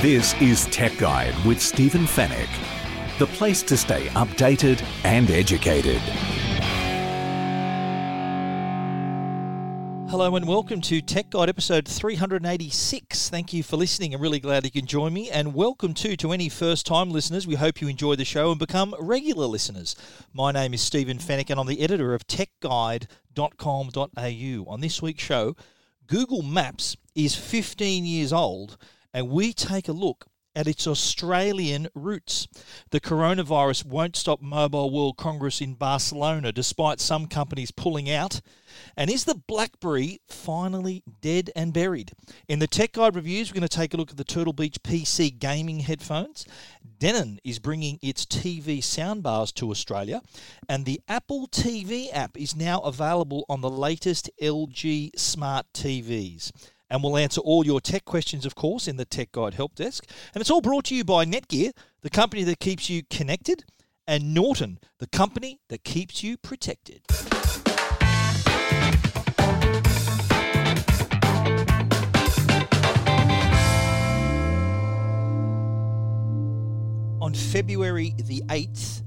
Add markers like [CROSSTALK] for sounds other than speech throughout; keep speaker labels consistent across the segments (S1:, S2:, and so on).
S1: This is Tech Guide with Stephen Fenech, the place to stay updated and educated.
S2: Hello and welcome to Tech Guide episode 386. Thank you for listening. I'm really glad you can join me. And welcome too to any first time listeners. We hope you enjoy the show and become regular listeners. My name is Stephen Fenech and I'm the editor of techguide.com.au. On this week's show, Google Maps is 15 years old and we take a look at its Australian roots. The coronavirus won't stop Mobile World Congress in Barcelona despite some companies pulling out. And is the BlackBerry finally dead and buried? In the Tech Guide reviews, we're going to take a look at the Turtle Beach PC gaming headphones. Denon is bringing its TV soundbars to Australia, and the Apple TV app is now available on the latest LG smart TVs. And we'll answer all your tech questions, of course, in the Tech Guide Help Desk. And it's all brought to you by Netgear, the company that keeps you connected, and Norton, the company that keeps you protected. On February the 8th,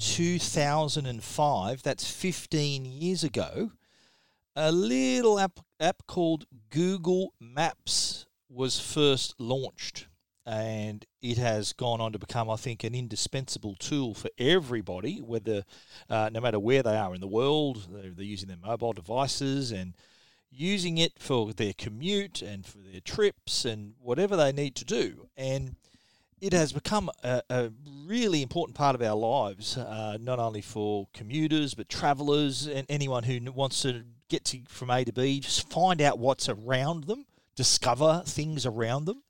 S2: 2005, that's 15 years ago, a little app, app called Google Maps was first launched. And it has gone on to become, I think, an indispensable tool for everybody, whether uh, no matter where they are in the world, they're, they're using their mobile devices and using it for their commute and for their trips and whatever they need to do. And it has become a, a, really important part of our lives, uh, not only for commuters but travellers and anyone who wants to get to from A to B. Just find out what's around them, discover things around them.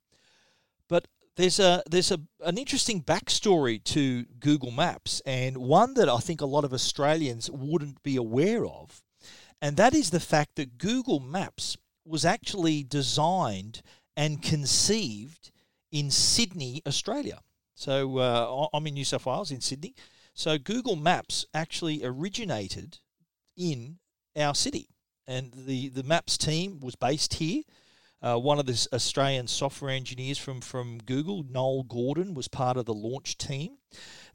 S2: But there's a there's a an interesting backstory to Google Maps, and one that I think a lot of Australians wouldn't be aware of, and that is the fact that Google Maps was actually designed and conceived in Sydney, Australia. So uh, I'm in New South Wales, in Sydney. So Google Maps actually originated in our city, and the the Maps team was based here. Uh, one of the Australian software engineers from from Google, Noel Gordon, was part of the launch team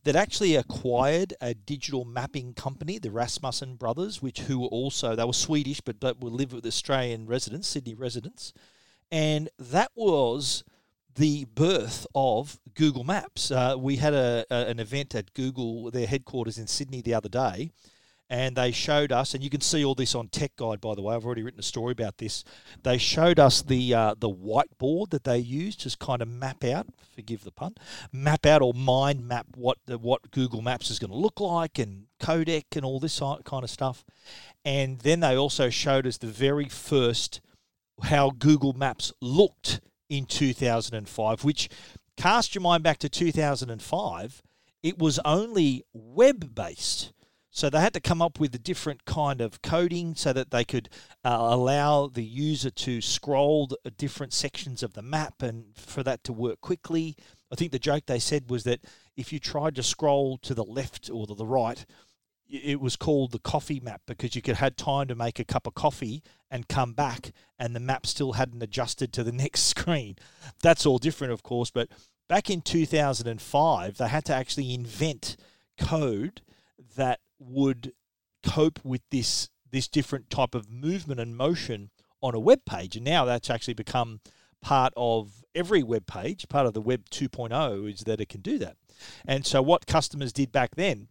S2: that actually acquired a digital mapping company, the Rasmussen brothers, which who were also they were Swedish but but were live with Australian residents, Sydney residents, and that was the birth of Google Maps. Uh, we had a, a, an event at Google, their headquarters in Sydney, the other day, and they showed us, and you can see all this on Tech Guide, by the way. I've already written a story about this. They showed us the uh, the whiteboard that they used to kind of map out, forgive the pun, map out or mind map what the, what Google Maps is going to look like, and codec and all this kind of stuff. And then they also showed us the very first how Google Maps looked in 2005, which cast your mind back to 2005, it was only web based. So they had to come up with a different kind of coding so that they could uh, allow the user to scroll the different sections of the map and for that to work quickly. I think the joke they said was that if you tried to scroll to the left or to the right, it was called the coffee map because you could had time to make a cup of coffee and come back and the map still hadn't adjusted to the [LAUGHS] next screen that's all different of course but back in 2005 they had to actually invent code that would cope with this this different type of movement and motion on a web page. And now that's actually become part of every web page. Part of the web 2.0 is that it can do that. And so what customers did back then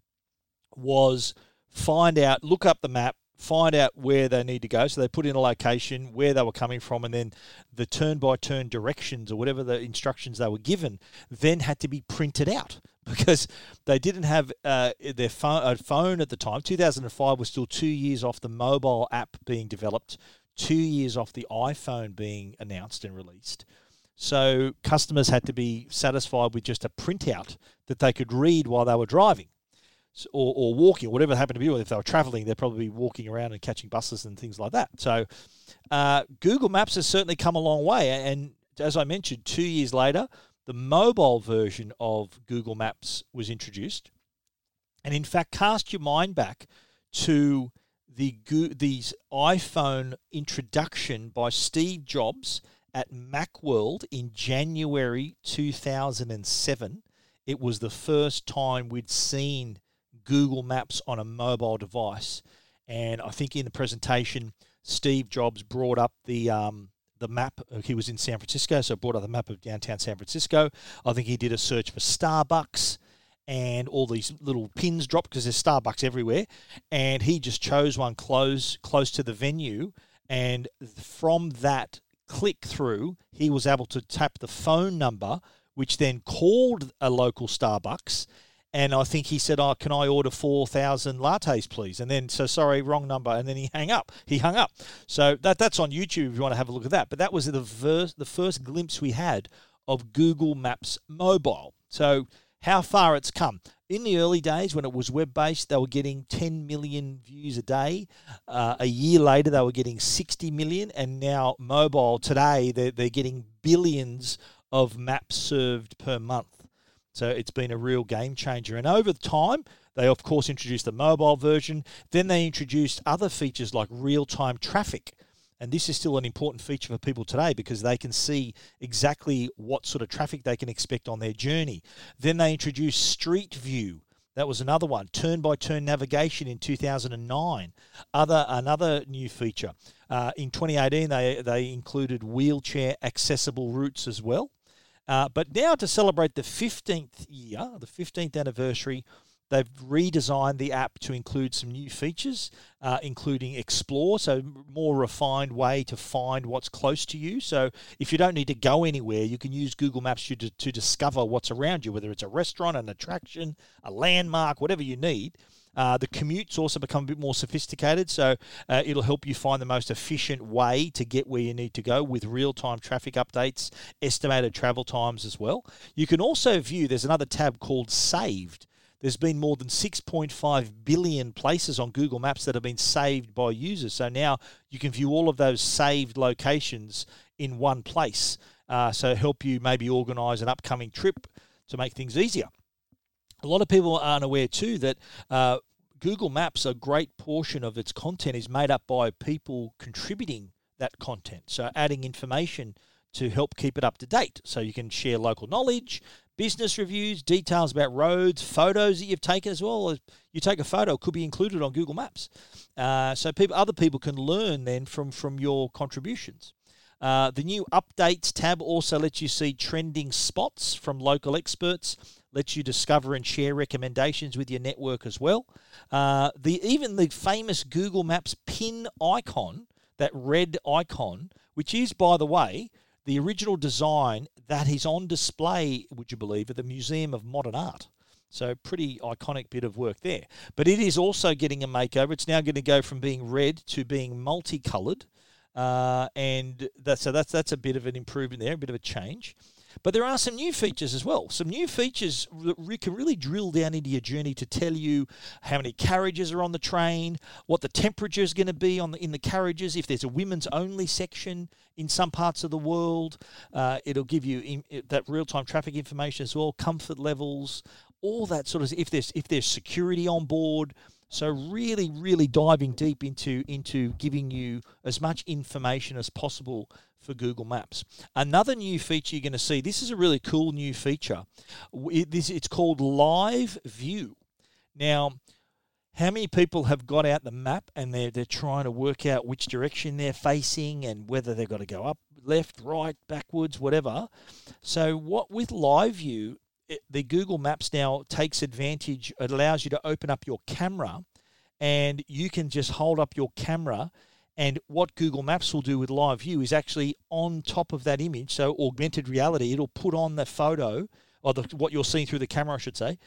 S2: was find out, look up the map, find out where they need to go. So they put in a location, where they were coming from, and then the turn by turn directions or whatever the instructions they were given then had to be printed out [LAUGHS] because they didn't have uh, their phone, uh, phone at the time. 2005 was still two years off the mobile app being developed, two years off the iPhone being announced and released. So customers had to be satisfied with just a printout that they could read while they were driving or, or walking, or whatever happened to be. Or If they were traveling, they'd probably be walking around and catching buses and things like that. So uh, Google Maps has certainly come a long way. And as I mentioned, two years later, the mobile version of Google Maps was introduced. And in fact, cast your mind back to the iPhone introduction by Steve Jobs at Macworld in January 2007. It was the first time we'd seen Google Maps on a mobile device. And I think in the presentation, Steve Jobs brought up the um, the map. Uh, he was in San Francisco, so brought up the map of downtown San Francisco. I think he did a search for Starbucks and all these little pins dropped because there's Starbucks everywhere. And he just chose one close close to the venue, and from that click through, he was able to tap the phone number, which then called a local Starbucks. And I think he said, "Oh, can I order four thousand lattes, please?" And then, so sorry, wrong number. And then he hung up. He hung up. So that that's on YouTube if you want to have a look at that. But that was the first the first glimpse we had of Google Maps mobile. So how far it's come. In the early days, when it was web based, they were getting 10 million views a day. Uh, a year later, they were getting 60 million. And now, mobile today, they're, they're getting billions of maps served per month. So it's been a real game changer. And over time, they of course introduced the mobile version. Then they introduced other features like real time traffic. And this is still an important feature for people today because they can see exactly what sort of traffic they can expect on their journey. Then they introduced Street View. That was another one. Turn by turn navigation in 2009. Other another new feature. Uh, in 2018, they they included wheelchair accessible routes as well. Uh, but now to celebrate the 15th year, the 15th anniversary They've redesigned the app to include some new features, uh, including Explore, so more refined way to find what's close to you. So if you don't need to go anywhere, you can use Google Maps to, to discover what's around you, whether it's a restaurant, an attraction, a landmark, whatever you need. Uh, the commutes also become a bit more sophisticated, so uh, it'll help you find the most efficient way to get where you need to go with real time traffic updates, estimated travel times as well. You can also view, there's another tab called Saved. There's been more than 6.5 billion places on Google Maps that have been saved by users. So now you can view all of those saved locations in one place. Uh, so help you maybe organise an upcoming trip to make things easier. A lot of people aren't aware too that uh, Google Maps, a great portion of its content is made up by people contributing that content. So adding information to help keep it up to date. So you can share local knowledge, business reviews, details about roads, photos that you've taken as well. You take a photo, could be included on Google Maps. Uh, so people, other people can learn then from, from your contributions. Uh, the new updates tab also lets you see trending spots from local experts, lets you discover and share recommendations with your network as well. Uh, the even the famous Google Maps pin icon, that red icon, which is by the way the original design that is on display, would you believe, at the Museum of Modern Art. So, pretty iconic bit of work there. But it is also getting a makeover. It's now going to go from being red to being multicolored. Uh, and that, so that's, that's a bit of an improvement there, a bit of a change. But there are some new features as well. Some new features that can really drill down into your journey to tell you how many carriages are on the train, what the temperature is going to be on the, in the carriages, if there's a women's only section in some parts of the world. Uh, it'll give you in, that real time traffic information as well, comfort levels, all that sort of. If there's if there's security on board. So really, really diving deep into into giving you as much information as possible for Google Maps. Another new feature you're going to see, this is a really cool new feature. It's called Live View. Now, how many people have got out the map and they're, they're trying to work out which direction they're facing and whether they've got to go up, left, right, backwards, whatever? So, what with Live View, it, the Google Maps now takes advantage, it allows you to open up your camera and you can just hold up your camera and what Google Maps will do with Live View is actually on top of that image, so augmented reality, it'll put on the photo, or the, what you're seeing through the camera, I should say,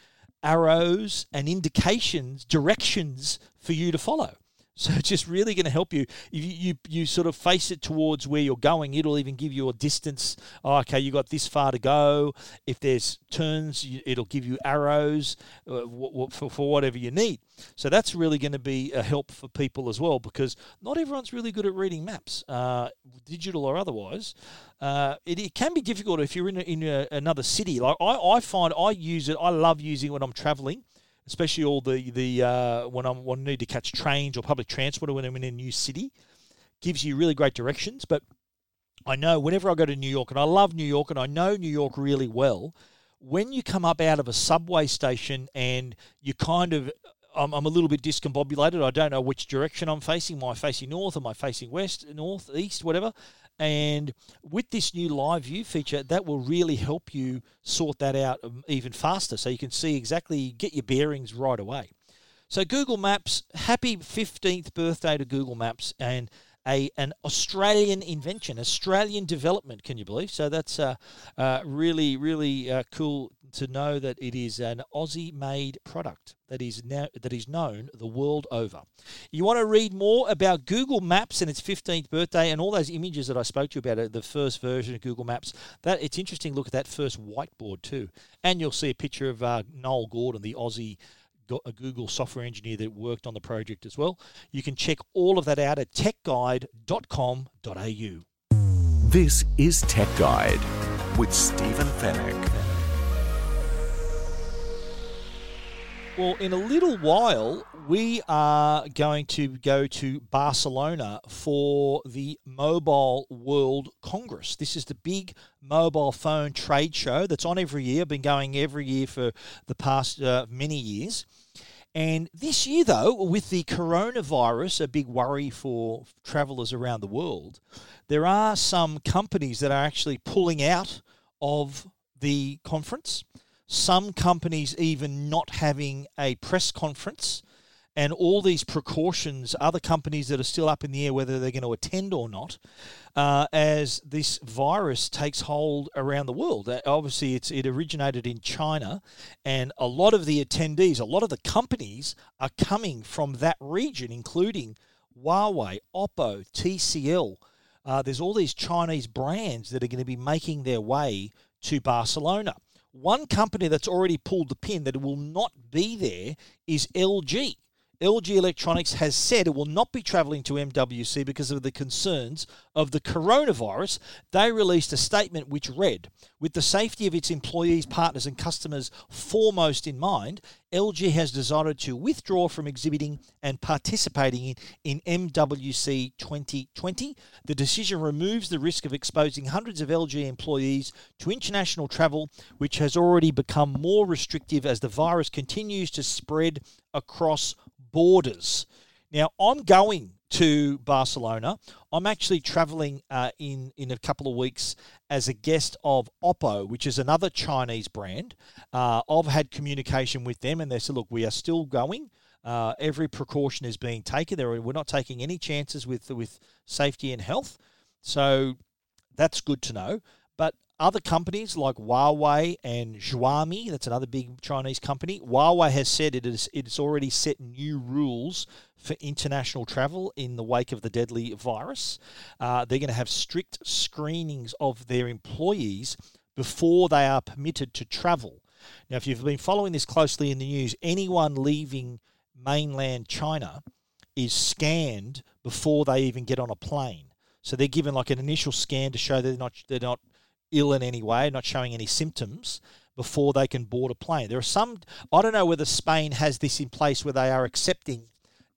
S2: arrows and indications, directions for you to follow. [LAUGHS] So it's just really going to help you. If you, you, you sort of face it towards where you're going, it'll even give you a distance. Oh, okay, you got this far to go. If there's turns, it'll give you arrows uh, for, for whatever you need. So that's really going to be a help for people as well because not everyone's really good at reading maps, uh, digital or otherwise. Uh, it, it, can be difficult if you're in, a, in a, another city. Like I, I find I use it. I love using it when I'm traveling especially all the the uh, when I'm when I need to catch trains or public transport or when I'm in a new city, gives you really great directions. But I know whenever I go to New York, and I love New York, and I know New York really well. When you come up out of a subway station and you kind of I'm, I'm a little bit discombobulated. I don't know which direction I'm facing. Am I facing north? Am I facing west, north, east, whatever? And with this new live view feature, that will really help you sort that out um, even faster so you can see exactly, get your bearings right away. So, Google Maps, happy 15th birthday to Google Maps and a an Australian invention, Australian development, can you believe? So, that's uh, uh, really, really uh, cool to know that it is an Aussie made product that is now that is known the world over. You want to read more about Google Maps and its 15th birthday and all those images that I spoke to you about the first version of Google Maps. That it's interesting. Look at that first whiteboard too, and you'll see a picture of uh, Noel Gordon, the Aussie. A Google software engineer that worked on the project as well. You can check all of that out at techguide.com.au.
S1: This is Tech Guide with Stephen Fenech.
S2: Well, in a little while, we are going to go to Barcelona for the Mobile World Congress. This is the big mobile phone trade show that's on every year, been going every year for the past uh, many years. And this year, though, with the coronavirus, a big worry for travelers around the world, there are some companies that are actually pulling out of the conference. Some companies even not having a press conference and all these precautions, other companies that are still up in the air whether they're going to attend or not, uh, as this virus takes hold around the world. Uh, obviously, it's it originated in China, and a lot of the attendees, a lot of the companies are coming from that region, including Huawei, Oppo, TCL. Uh, there's all these Chinese brands that are going to be making their way to Barcelona. One company that's already pulled the pin that will not be there is LG. LG Electronics has said it will not be travelling to MWC because of the concerns of the coronavirus. They released a statement which read With the safety of its employees, partners, and customers foremost in mind, LG has decided to withdraw from exhibiting and participating in, in MWC 2020. The decision removes the risk of exposing hundreds of LG employees to international travel, which has already become more restrictive as the virus continues to spread across borders. Now, I'm going to Barcelona. I'm actually traveling uh, in in a couple of weeks as a guest of Oppo, which is another Chinese brand. Uh, I've had communication with them, and they said, "Look, we are still going. Uh, every precaution is being taken. There, we're not taking any chances with with safety and health. So that's good to know." But other companies like Huawei and Xiaomi, that's another big Chinese company. Huawei has said it is it's already set new rules for international travel in the wake of the deadly virus. Uh, they're going to have strict screenings of their employees before they are permitted to travel. Now, if you've been following this closely in the news, anyone leaving mainland China is scanned before they even get on a plane. So they're given like an initial scan to show they're not they're not ill in any way, not showing any symptoms before they can board a plane. There are some, I don't know whether Spain has this in place where they are accepting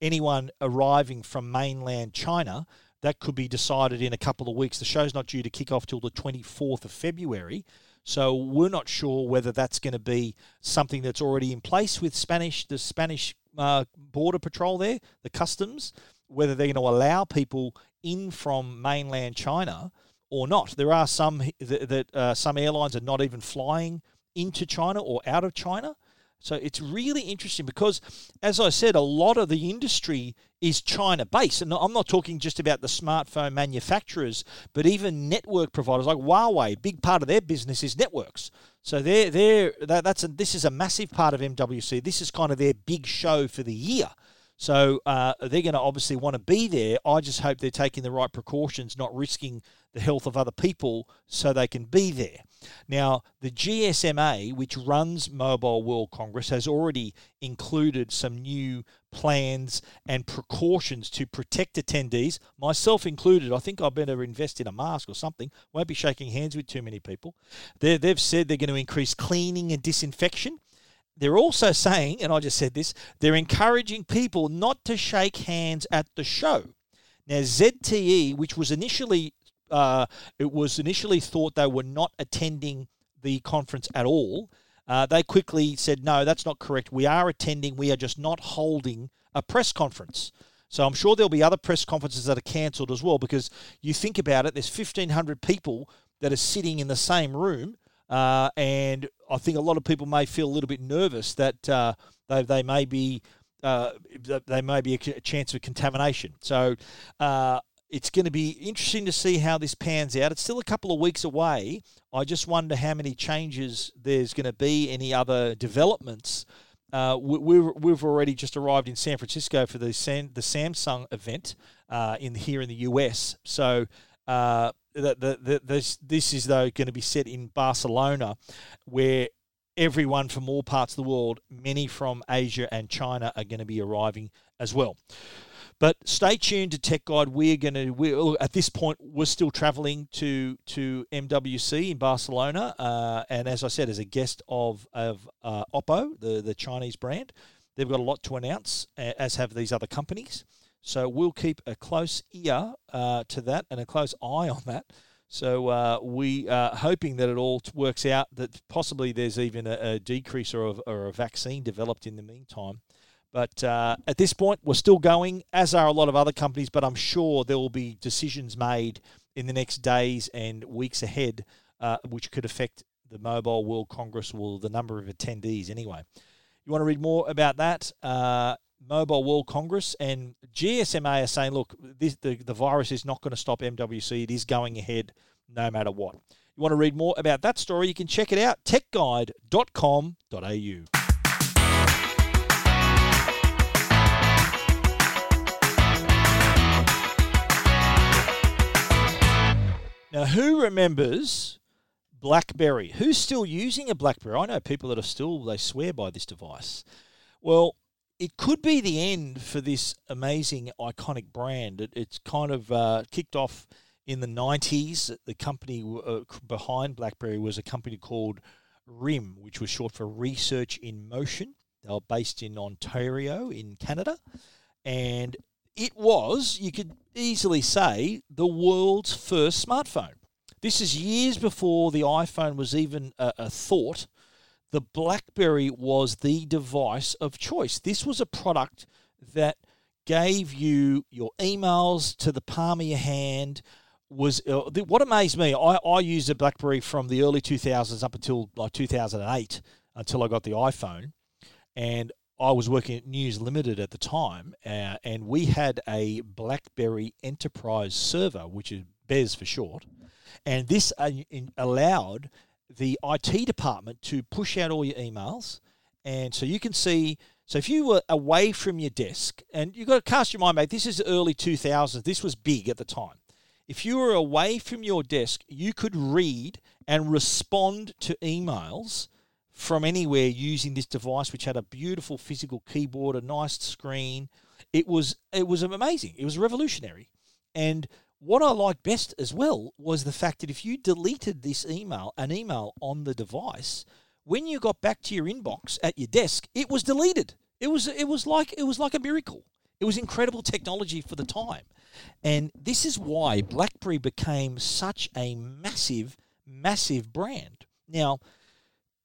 S2: anyone arriving from mainland China. That could be decided in a couple of weeks. The show's not due to kick off till the 24th of February. So we're not sure whether that's going to be something that's already in place with Spanish, the Spanish uh, border patrol there, the customs, whether they're going to allow people in from mainland China or not. There are some that, that uh, some airlines are not even flying into China or out of China. So it's really interesting because, as I said, a lot of the industry is China based. And I'm not talking just about the smartphone manufacturers, but even network providers like Huawei. Big part of their business is networks. So they're, they're, that's a, this is a massive part of MWC. This is kind of their big show for the year. So uh, they're going to obviously want to be there. I just hope they're taking the right precautions, not risking the health of other people so they can be there. Now, the GSMA, which runs Mobile World Congress, has already included some new plans and precautions to protect attendees, myself included. I think I better invest in a mask or something. Won't be shaking hands with too many people. they they've said they're going to increase cleaning and disinfection. They're also saying, and I just said this, they're encouraging people not to shake hands at the show. Now, ZTE, which was initially uh, it was initially thought they were not attending the conference at all. Uh, they quickly said, no, that's not correct. We are attending. We are just not holding a press conference. So I'm sure there'll be other press conferences that are cancelled as well because you think about it, there's 1,500 people that are sitting in the same room. Uh, and I think a lot of people may feel a little bit nervous that uh, they, they may be uh, they may be a chance of contamination. So uh, it's going to be interesting to see how this pans out. It's still a couple of weeks away. I just wonder how many changes there's going to be, any other developments. Uh, we, have we've already just arrived in San Francisco for the San, the Samsung event uh, in here in the US. So uh, the, the, the, this this is though going to be set in Barcelona, where everyone from all parts of the world, many from Asia and China, are going to be arriving as well. But stay tuned to Tech Guide. We're going to we at this point we're still traveling to to MWC in Barcelona, uh, and as I said, as a guest of of uh, Oppo, the the Chinese brand, they've got a lot to announce, as have these other companies. So we'll keep a close ear uh, to that and a close eye on that. So uh, we are hoping that it all works out. That possibly there's even a, a decrease or a, or a vaccine developed in the meantime. But uh, at this point, we're still going, as are a lot of other companies. But I'm sure there will be decisions made in the next days and weeks ahead, uh, which could affect the Mobile World Congress or the number of attendees. Anyway, you want to read more about that? Uh, Mobile World Congress and GSMA are saying, look, this, the, the virus is not going to stop MWC. It is going ahead no matter what. You want to read more about that story? You can check it out, techguide.com.au. Now, who remembers BlackBerry? Who's still using a BlackBerry? I know people that are still, they swear by this device. Well, it could be the end for this amazing, iconic brand. It, it's kind of uh, kicked off in the 90s. The company uh, behind BlackBerry was a company called RIM, which was short for Research in Motion. They were based in Ontario, in Canada. And it was, you could easily say, the world's first smartphone. This is years before the iPhone was even a, a thought. The BlackBerry was the device of choice. This was a product that gave you your emails to the palm of your hand. Was uh, what amazed me. I, I used a BlackBerry from the early 2000s up until like 2008, until I got the iPhone, and I was working at News Limited at the time, uh, and we had a BlackBerry Enterprise server, which is BES for short, and this uh, allowed the IT department to push out all your emails, and so you can see. So if you were away from your desk, and you've got to cast your mind back, this is early 2000s. This was big at the time. If you were away from your desk, you could read and respond to emails from anywhere using this device, which had a beautiful physical keyboard, a nice screen. It was it was amazing. It was revolutionary. And what I liked best as well was the fact that if you deleted this email, an email on the device, when you got back to your inbox at your desk, it was deleted. It was it was like it was like a miracle. It was incredible technology for the time. And this is why BlackBerry became such a massive massive brand. Now,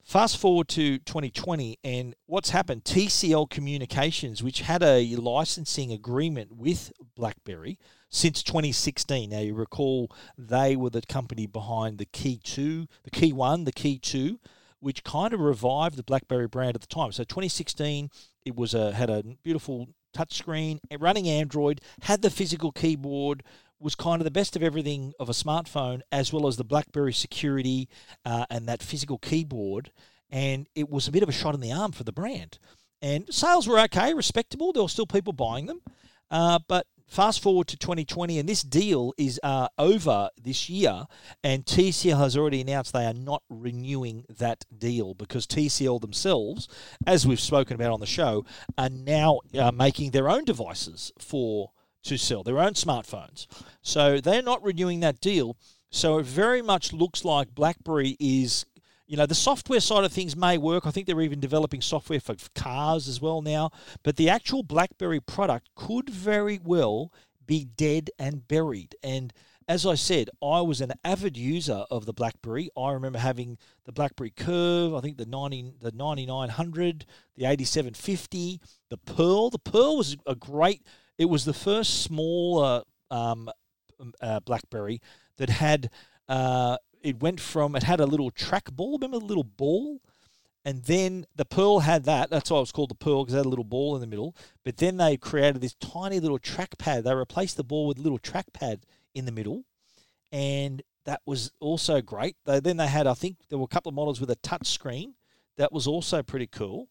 S2: Fast forward to 2020, and what's happened? TCL Communications, which had a licensing agreement with BlackBerry since 2016. Now, you recall they were the company behind the Key 2, the Key 1, the Key 2, which kind of revived the BlackBerry brand at the time. So, 2016, it was a had a beautiful touchscreen, running Android, had the physical keyboard, was kind of the best of everything of a smartphone, as well as the BlackBerry security uh, and that physical keyboard. And it was a bit of a shot in the arm for the brand. And sales were okay, respectable. There were still people buying them. Uh, but fast forward to 2020, and this deal is uh, over this year, and TCL has already announced they are not renewing that deal because TCL themselves, as we've spoken about on the show, are now uh, making their own devices for to sell, their own smartphones. So they're not renewing that deal. So it very much looks like BlackBerry is, you know, the software side of things may work. I think they're even developing software for cars as well now. But the actual BlackBerry product could very well be dead and buried. And as I said, I was an avid user of the BlackBerry. I remember having the BlackBerry Curve, I think the 90, the 9900, the 8750, the Pearl. The Pearl was a great, it was the first smaller um, uh, BlackBerry that had, uh, it went from, it had a little trackball. Remember the little ball? And then the Pearl had that. That's why it was called the Pearl because it had a little ball in the middle. But then they created this tiny little trackpad. They replaced the ball with a little trackpad in the middle, and that was also great. They, then they had, I think, there were a couple of models with a touch screen. That was also pretty cool.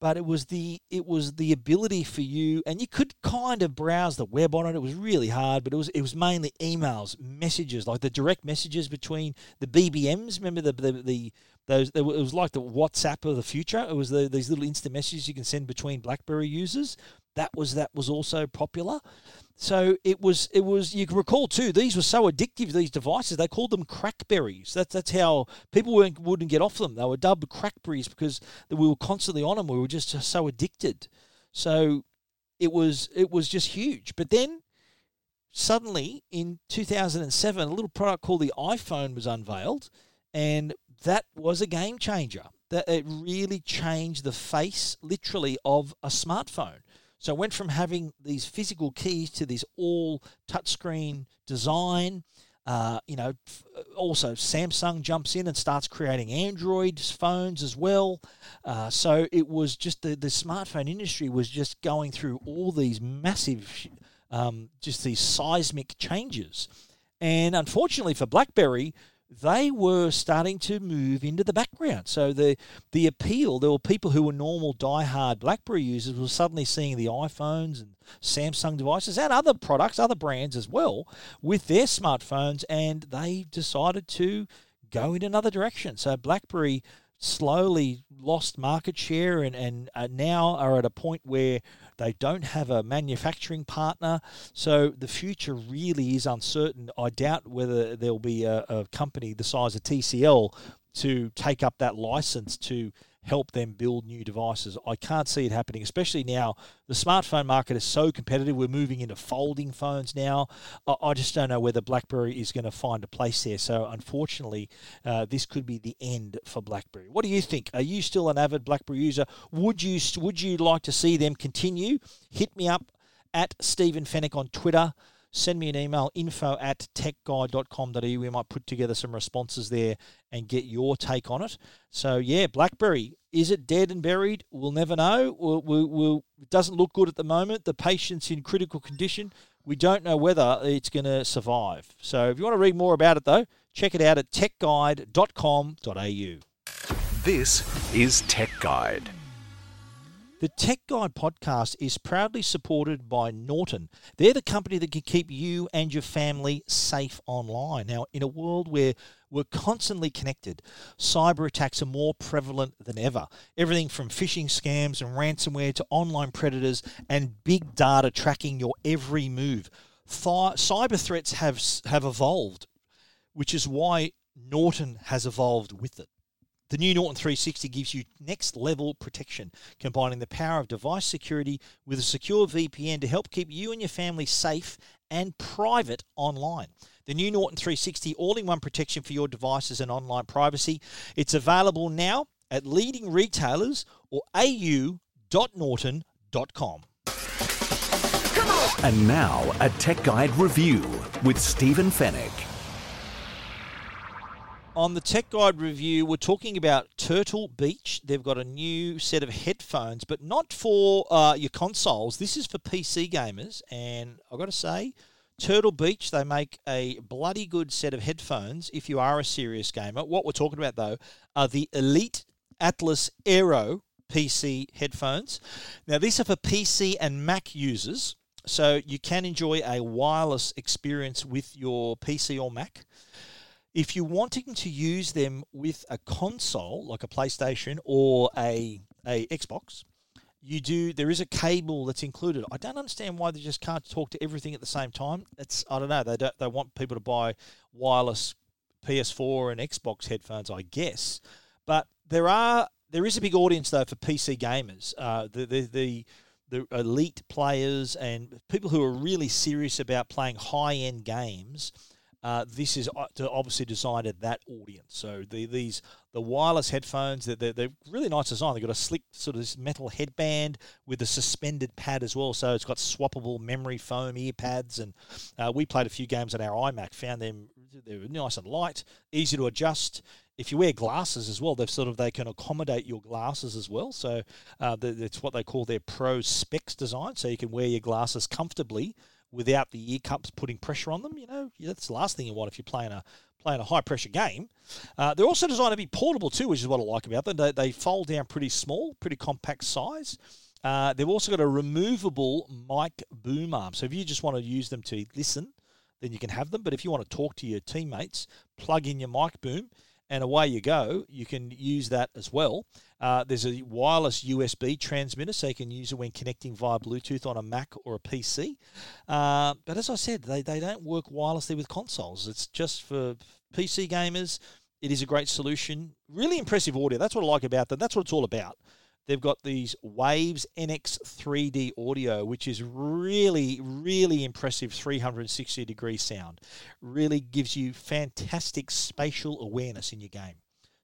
S2: But it was the it was the ability for you, and you could kind of browse the web on it. It was really hard, but it was it was mainly emails, messages, like the direct messages between the BBMs. Remember the the, the those it was like the WhatsApp of the future. It was the, these little instant messages you can send between BlackBerry users. That was that was also popular. So it was it was you can recall too. These were so addictive. These devices they called them crackberries. That's that's how people weren't, wouldn't get off them. They were dubbed crackberries because we were constantly on them. We were just so addicted. So it was it was just huge. But then suddenly in 2007, a little product called the iPhone was unveiled, and that was a game changer. That it really changed the face, literally, of a smartphone. So it went from having these physical keys to this all touchscreen design. Uh, you know, also Samsung jumps in and starts creating Android phones as well. Uh, so it was just the, the smartphone industry was just going through all these massive, um, just these seismic changes. And unfortunately for BlackBerry, they were starting to move into the background. So the the appeal, there were people who were normal die-hard BlackBerry users were suddenly seeing the iPhones and Samsung devices and other products, other brands as well, with their smartphones, and they decided to go in another direction. So BlackBerry slowly lost market share and, and uh, now are at a point where they don't have a manufacturing partner. So the future really is uncertain. I doubt whether there'll be a, a company the size of TCL to take up that license to help them build new devices. I can't see it happening, especially now. The smartphone market is so competitive. We're moving into folding phones now. I just don't know whether BlackBerry is going to find a place there. So, unfortunately, uh, this could be the end for BlackBerry. What do you think? Are you still an avid BlackBerry user? Would you would you like to see them continue? Hit me up at Stephen Fenech on Twitter send me an email info at techguide.com.au. We might put together some responses there and get your take on it. So, yeah, Blackberry, is it dead and buried? We'll never know. We'll, we'll, we'll, it doesn't look good at the moment. The patient's in critical condition. We don't know whether it's going to survive. So, if you want to read more about it, though, check it out at techguide.com.au.
S1: This is Tech Guide.
S2: The Tech Guide podcast is proudly supported by Norton. They're the company that can keep you and your family safe online. Now, in a world where we're constantly connected, cyber attacks are more prevalent than ever. Everything from phishing scams and ransomware to online predators and big data tracking your every move. cyber threats have, have evolved, which is why Norton has evolved with it. The new Norton 360 gives you next level protection, combining the power of device security with a secure VPN to help keep you and your family safe and private online. The new Norton 360 all in one protection for your devices and online privacy. It's available now at leading retailers or au.norton.com.
S1: And now, a Tech Guide review with Stephen Fenech
S2: on the Tech Guide review, we're talking about Turtle Beach. They've got a new set of headphones, but not for uh, your consoles. This is for PC gamers, and I've got to say, Turtle Beach, they make a bloody good set of headphones if you are a serious gamer. What we're talking about, though, are the Elite Atlas Aero PC headphones. Now, these are for PC and Mac users, so you can enjoy a wireless experience with your PC or Mac. If you're wanting to use them with a console like a PlayStation or a, a Xbox, you do there is a cable that's included. I don't understand why they just can't talk to everything at the same time. It's I don't know. They don't they want people to buy wireless PS4 and Xbox headphones, I guess. But there are there is a big audience though for PC gamers. Uh, the, the the the elite players and people who are really serious about playing high end games. Uh, this is obviously designed at that audience. So the, these the wireless headphones, they're, they're, they're, really nice design. They've got a slick sort of this metal headband with a suspended pad as well. So it's got swappable memory foam ear pads. And uh, we played a few games on our iMac, found them they were nice and light, easy to adjust. If you wear glasses as well, they've sort of they can accommodate your glasses as well. So uh, it's what they call their Pro Specs design. So you can wear your glasses comfortably without the ear cups putting pressure on them. You know, that's the last thing you want if you're playing a playing a high pressure game. Uh, they're also designed to be portable too, which is what I like about them. They, they fold down pretty small, pretty compact size. Uh, they've also got a removable mic boom arm. So if you just want to use them to listen, then you can have them. But if you want to talk to your teammates, plug in your mic boom and away you go. You can use that as well. Uh, there's a wireless USB transmitter, so you can use it when connecting via Bluetooth on a Mac or a PC. Uh, but as I said, they, they don't work wirelessly with consoles. It's just for PC gamers. It is a great solution. Really impressive audio. That's what I like about them. That's what it's all about. They've got these Waves NX 3D audio, which is really, really impressive 360 degree sound. Really gives you fantastic spatial awareness in your game.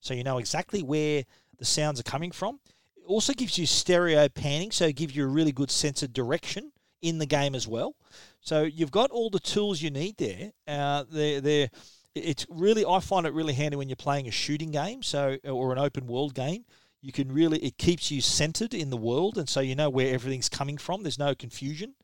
S2: So you know exactly where the sounds are coming from. It also gives you stereo panning, so it gives you a really good sense of direction in the game as well. So you've got all the tools you need there. Uh, they're, they're, it's really, I find it really handy when you're playing a shooting game, so or an open world game you can really it keeps you centered in the world and so you know where everything's coming from. There's no confusion.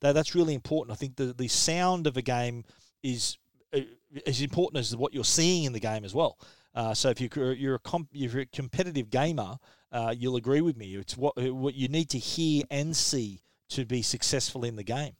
S2: That that's really important. I think the, the sound of a game is uh, as important as what you're seeing in the game as well. Uh, so if you're, you're, a comp, you're a competitive gamer uh, you'll agree with me. It's what, what you need to hear and see to be successful in the game.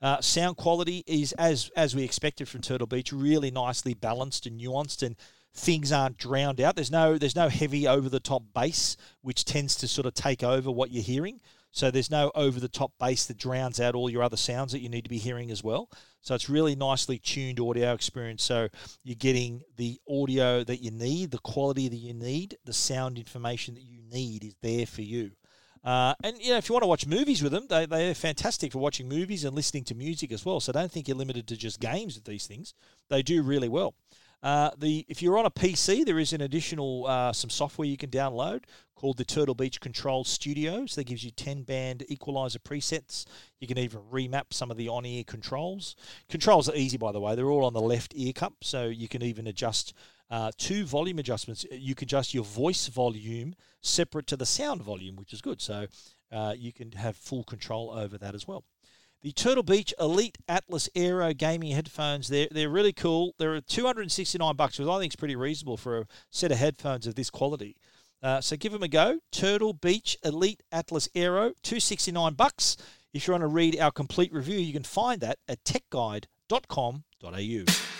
S2: Uh, sound quality is as as we expected from Turtle Beach, really nicely balanced and nuanced, and things aren't drowned out. There's no there's no heavy over the top bass which tends to sort of take over what you're hearing. So there's no over the top bass that drowns out all your other sounds that you need to be hearing as well. So it's really nicely tuned audio experience. So you're getting the audio that you need, the quality that you need, the sound information that you need is there for you. Uh, and you know, if you want to watch movies with them, they they're fantastic for watching movies and listening to music as well. So don't think you're limited to just games with these things. They do really well. Uh, the if you're on a PC, there is an additional uh, some software you can download called the Turtle Beach Control Studios. That gives you 10 band equalizer presets. You can even remap some of the on ear controls. Controls are easy, by the way. They're all on the left ear cup, so you can even adjust uh, two volume adjustments. You can adjust your voice volume separate to the sound volume, which is good. So uh, you can have full control over that as well. The Turtle Beach Elite Atlas Aero gaming headphones, they're, they're really cool. They're 269 bucks, which I think is pretty reasonable for a set of headphones of this quality. Uh, so give them a go. Turtle Beach Elite Atlas Aero, 269 bucks. If you want to read our complete review, you can find that at techguide.com.au.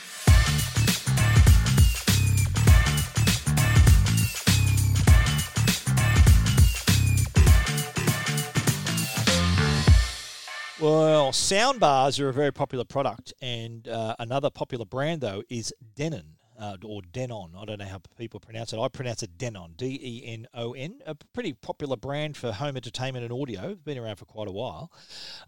S2: Well, soundbars are a very popular product, and uh, another popular brand though is Denon. Uh, or Denon. I don't know how people pronounce it. I pronounce it Denon, D E N O N. A pretty popular brand for home entertainment and audio. Been around for quite a while.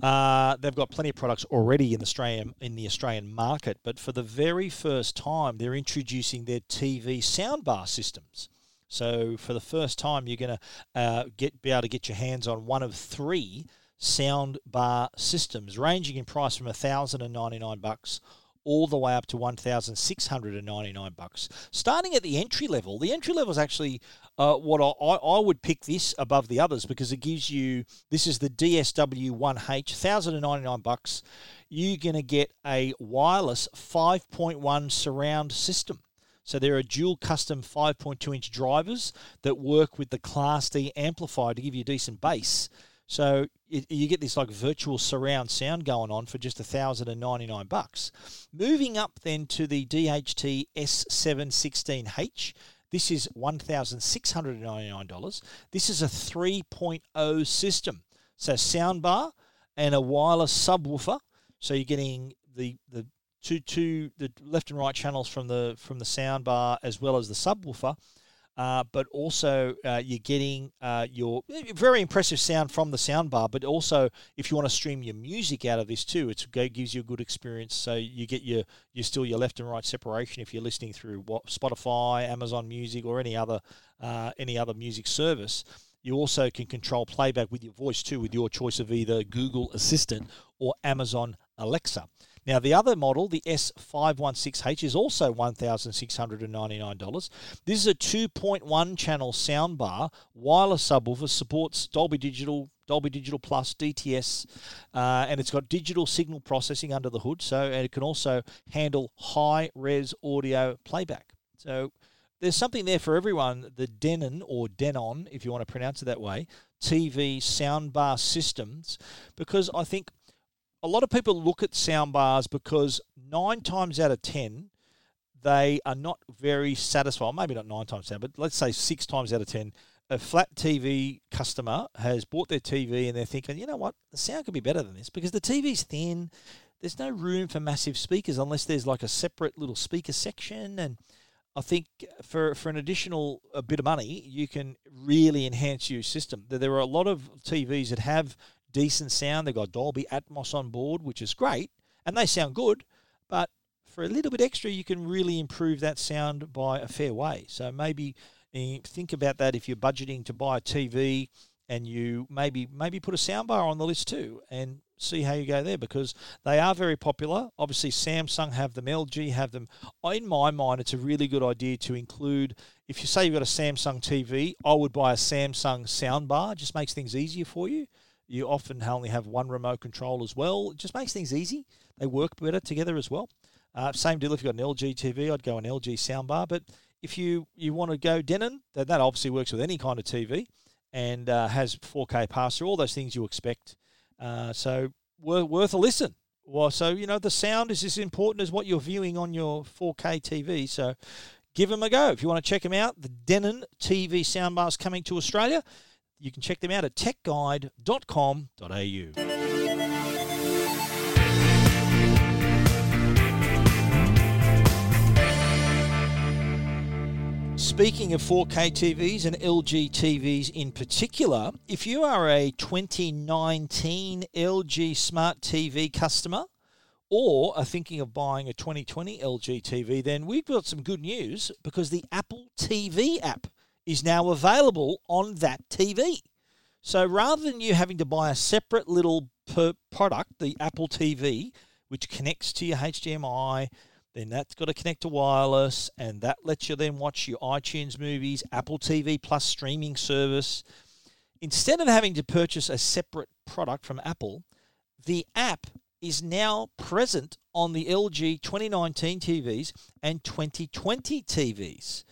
S2: Uh, they've got plenty of products already in the Australian in the Australian market, but for the very first time, they're introducing their TV soundbar systems. So for the first time, you're going to uh, get be able to get your hands on one of three sound bar systems, ranging in price from thousand and ninety nine bucks all the way up to one thousand six hundred and ninety nine bucks. Starting at the entry level, the entry level is actually uh, what I, I would pick this above the others because it gives you this is the DSW one H thousand and ninety nine bucks. You're gonna get a wireless five point one surround system. So there are dual custom 5.2 inch drivers that work with the Class D amplifier to give you a decent bass. So you get this like virtual surround sound going on for just a thousand and ninety nine bucks. Moving up then to the DHT S716H. This is one thousand six hundred and ninety nine dollars. This is a 3.0 system, so soundbar and a wireless subwoofer. So you're getting the the two two the left and right channels from the from the soundbar as well as the subwoofer uh, but also uh, you're getting uh, your very impressive sound from the soundbar. But also, if you want to stream your music out of this too, it gives you a good experience. So you get your you still your left and right separation if you're listening through Spotify, Amazon Music, or any other uh, any other music service. You also can control playback with your voice too, with your choice of either Google Assistant or Amazon Alexa. Now, the other model, the S516H, is also $1,699. This is a 2.1 channel soundbar, wireless subwoofer, supports Dolby Digital, Dolby Digital Plus, DTS, uh, and it's got digital signal processing under the hood. So, it can also handle high res audio playback. So, there's something there for everyone. The Denon or Denon, if you want to pronounce it that way, TV soundbar systems, because I think a lot of people look at soundbars because nine times out of ten, they are not very satisfied. Maybe not nine times out, but let's say six times out of ten, a flat TV customer has bought their TV and they're thinking, you know what, the sound could be better than this because the TV's thin. There's no room for massive speakers unless there's like a separate little speaker section and I think for for an additional a bit of money, you can really enhance your system. There are a lot of TVs that have decent sound. They've got Dolby Atmos on board, which is great, and they sound good. But for a little bit extra, you can really improve that sound by a fair way. So maybe eh, think about that if you're budgeting to buy a TV and you maybe maybe put a soundbar on the list too and see how you go there because they are very popular. Obviously, Samsung have them, LG have them. In my mind, it's a really good idea to include. If you say you've got a Samsung TV, I would buy a Samsung soundbar. Just makes things easier for you. You often only have one remote control as well. It just makes things easy. They work better together as well. Uh, same deal if you've got an LG TV, I'd go an LG soundbar. But if you, you want to go Denon, then that obviously works with any kind of TV and uh, has 4K pass through, all those things you expect. Uh, so worth, worth a listen. Well, so you know the sound is as important as what you're viewing on your 4K TV. So give them a go if you want to check them out. The Denon TV soundbars coming to Australia. You can check them out at techguide.com.au. Speaking of 4K TVs and LG TVs in particular, if you are a 2019 LG Smart TV customer or are thinking of buying a 2020 LG TV, then we've got some good news because the Apple TV app is now available on that TV. So rather than you having to buy a separate little product, the Apple TV, which connects to your HDMI, then that's got to connect to wireless, and that lets you then watch your iTunes movies, Apple TV Plus streaming service. Instead of having to purchase a separate product from Apple, the app is now present on the LG 2019 TVs and 2020 TVs.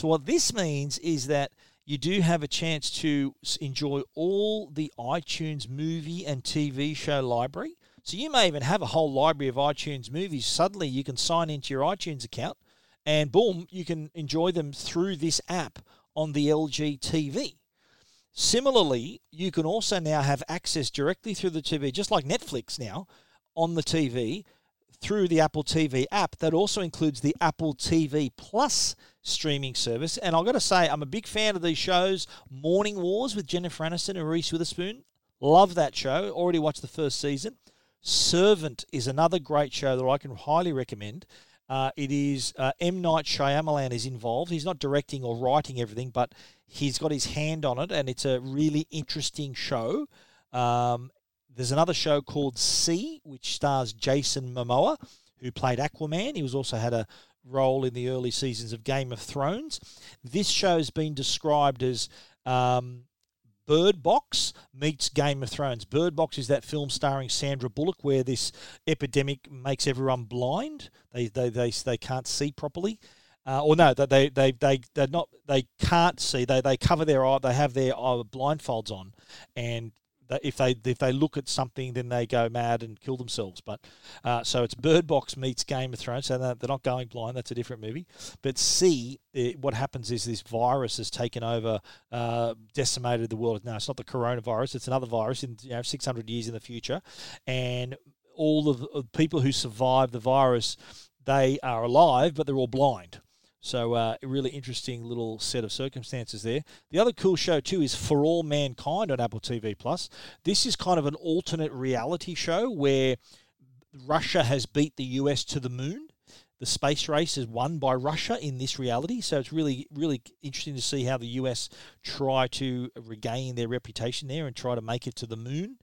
S2: So, what this means is that you do have a chance to enjoy all the iTunes movie and TV show library so you may even have a whole library of iTunes movies. Suddenly you can sign into your iTunes account and boom, you can enjoy them through this app on the LG TV. Similarly, you can also now have access directly through the TV, just like Netflix now, on the TV through the Apple TV app. That also includes the Apple TV Plus streaming service. And I've got to say, I'm a big fan of these shows. Morning Wars with Jennifer Aniston and Reese Witherspoon. Love that show. Already watched the first season. Servant is another great show that I can highly recommend. Uh, it is uh, M Night Shyamalan is involved. He's not directing or writing everything, but he's got his hand on it, and it's a really interesting show. Um, there's another show called See, which stars Jason Momoa, who played Aquaman. He was also had a role in the early seasons of Game of Thrones. This show has been described as um, Bird Box meets Game of Thrones. Bird Box is that film starring Sandra Bullock where this epidemic makes everyone blind. They they they, they can't see properly. Uh, or no, that they they they they're not. They can't see. They they cover their eye. They have their eye blindfolds on, and if they if they look at something, then they go mad and kill themselves. But uh, so it's Bird Box meets Game of Thrones. So they're not going blind. That's a different movie. But See, it, what happens is this virus has taken over, uh, decimated the world. No, it's not the coronavirus. It's another virus in you know 600 years in the future, and all of the people who survive the virus, they are alive, but they're all blind. So, uh, a really interesting little set of circumstances there. The other cool show too is For All Mankind on Apple TV Plus. This is kind of an alternate reality show where Russia has beat the US to the moon. The space race is won by Russia in this reality, so it's really, really interesting to see how the US try to regain their reputation there and try to make it to the moon.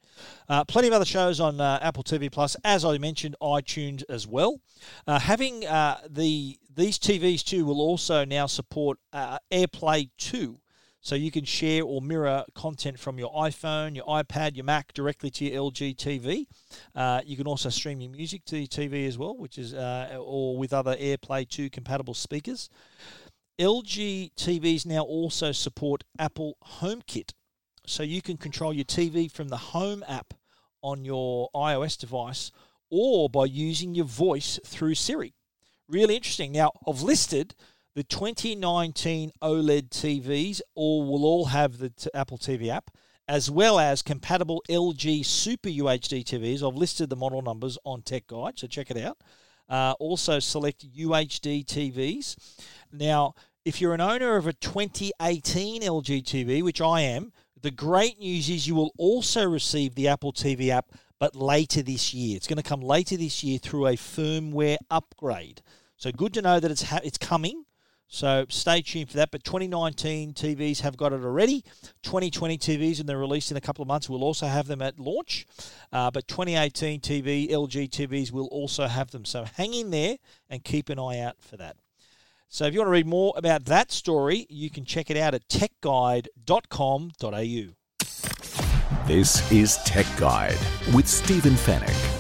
S2: Uh, plenty of other shows on uh, Apple TV Plus, as I mentioned, iTunes as well. Uh, having uh, the these TVs too will also now support uh, AirPlay 2. So you can share or mirror content from your iPhone, your iPad, your Mac directly to your LG TV. Uh, you can also stream your music to your TV as well, which is or with other AirPlay 2 compatible speakers. LG TVs now also support Apple HomeKit, so you can control your TV from the Home app on your iOS device or by using your voice through Siri. Really interesting. Now, I've listed the 2019 OLED TVs, all will all have the t- Apple TV app, as well as compatible LG Super UHD TVs. I've listed the model numbers on Tech Guide, so check it out. Uh, also, select UHD TVs. Now, if you're an owner of a 2018 LG TV, which I am, the great news is you will also receive the Apple TV app, but later this year. It's going to come later this year through a firmware upgrade. So good to know that it's ha- it's coming. So stay tuned for that. But 2019 TVs have got it already. 2020 TVs, and they're released in a couple of months, will also have them at launch. Uh, but 2018 TV, LG TVs will also have them. So hang in there and keep an eye out for that. So if you want to read more about that story, you can check it out at techguide.com.au.
S1: This is Tech Guide with Stephen Fenech.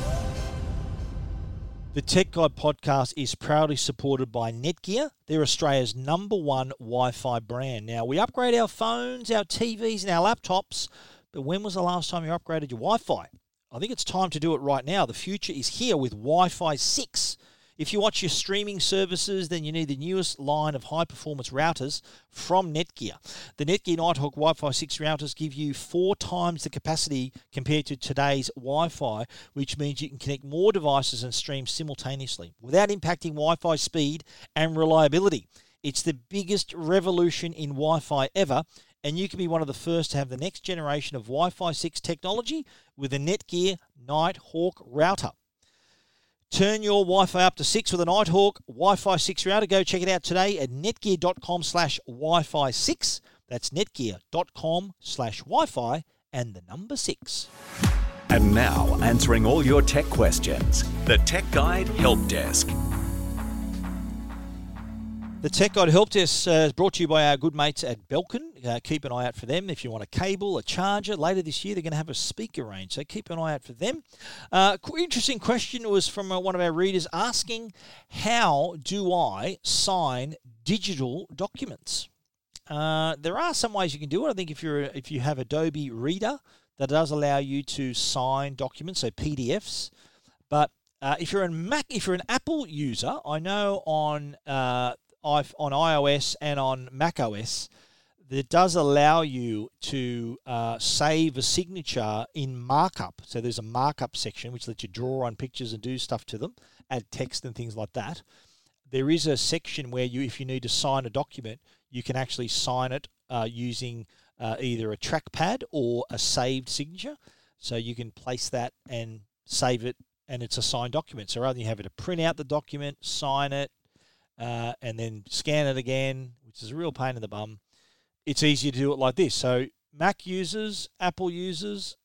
S2: The Tech Guide podcast is proudly supported by Netgear. They're Australia's number one Wi Fi brand. Now, we upgrade our phones, our TVs, and our laptops, but when was the last time you upgraded your Wi Fi? I think it's time to do it right now. The future is here with Wi Fi 6. If you watch your streaming services, then you need the newest line of high performance routers from Netgear. The Netgear Nighthawk Wi Fi 6 routers give you four times the capacity compared to today's Wi Fi, which means you can connect more devices and stream simultaneously without impacting Wi Fi speed and reliability. It's the biggest revolution in Wi Fi ever, and you can be one of the first to have the next generation of Wi Fi 6 technology with a Netgear Nighthawk router. Turn your Wi-Fi up to 6 with a Nighthawk Wi-Fi 6 router. Go check it out today at netgear.com slash Wi-Fi 6. That's netgear.com slash Wi-Fi and the number 6.
S1: And now, answering all your tech questions, the Tech Guide Help Desk.
S2: The Tech Guide Help Desk uh, is brought to you by our good mates at Belkin. Uh, keep an eye out for them. If you want a cable, a charger, later this year they're going to have a speaker range, so keep an eye out for them. Uh, interesting question was from uh, one of our readers asking, "How do I sign digital documents?" Uh, there are some ways you can do it. I think if you're if you have Adobe Reader, that does allow you to sign documents, so PDFs. But uh, if you're a Mac, if you're an Apple user, I know on on iOS and on Mac OS, that does allow you to uh, save a signature in markup. So there's a markup section which lets you draw on pictures and do stuff to them, add text and things like that. There is a section where you, if you need to sign a document, you can actually sign it uh, using uh, either a trackpad or a saved signature. So you can place that and save it, and it's a signed document. So rather than you having to print out the document, sign it, uh, and then scan it again, which is a real pain in the bum. It's easier to do it like this. So Mac users, Apple users,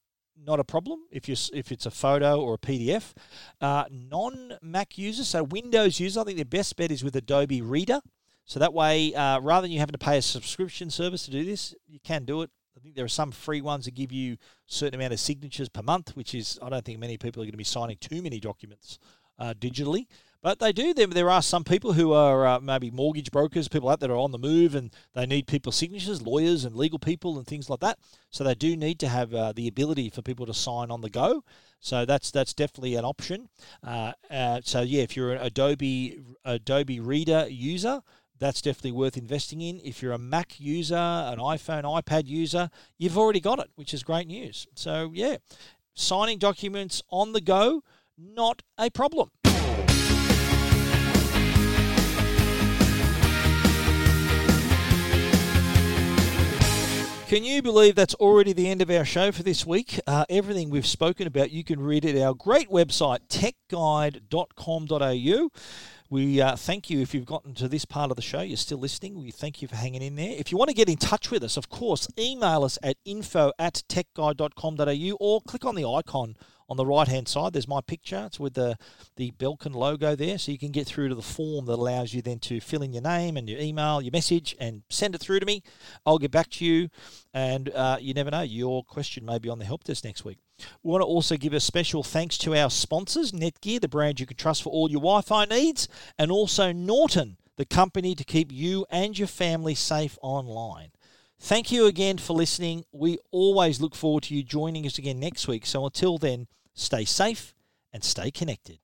S2: not a problem if you if it's a photo or a PDF. Uh, Non Mac users, so Windows users, I think their best bet is with Adobe Reader. So that way, uh, rather than you having to pay a subscription service to do this, you can do it. I think there are some free ones that give you a certain amount of signatures per month, which is I don't think many people are going to be signing too many documents uh, digitally. But they do. There, are some people who are uh, maybe mortgage brokers, people out that are on the move, and they need people's signatures, lawyers and legal people and things like that. So they do need to have uh, the ability for people to sign on the go. So that's that's definitely an option. Uh, uh so yeah, if you're an Adobe Adobe Reader user, that's definitely worth investing in. If you're a Mac user, an iPhone, iPad user, you've already got it, which is great news. So yeah, signing documents on the go, not a problem. Can you believe that's already the end of our show for this week? Uh, everything we've spoken about, you can read at our great website, techguide.com.au. We uh, thank you if you've gotten to this part of the show. You're still listening. We thank you for hanging in there. If you want to get in touch with us, of course, email us at info at techguide.com.au or click on the icon on the right hand side. There's my picture. It's with the, the Belkin logo there. So you can get through to the form that allows you then to fill in your name and your email, your message, and send it through to me. I'll get back to you. And uh, you never know, your question may be on the help desk next week. We want to also give a special thanks to our sponsors, Netgear, the brand you can trust for all your Wi Fi needs, and also Norton, the company to keep you and your family safe online. Thank you again for listening. We always look forward to you joining us again next week. So until then, stay safe and stay connected.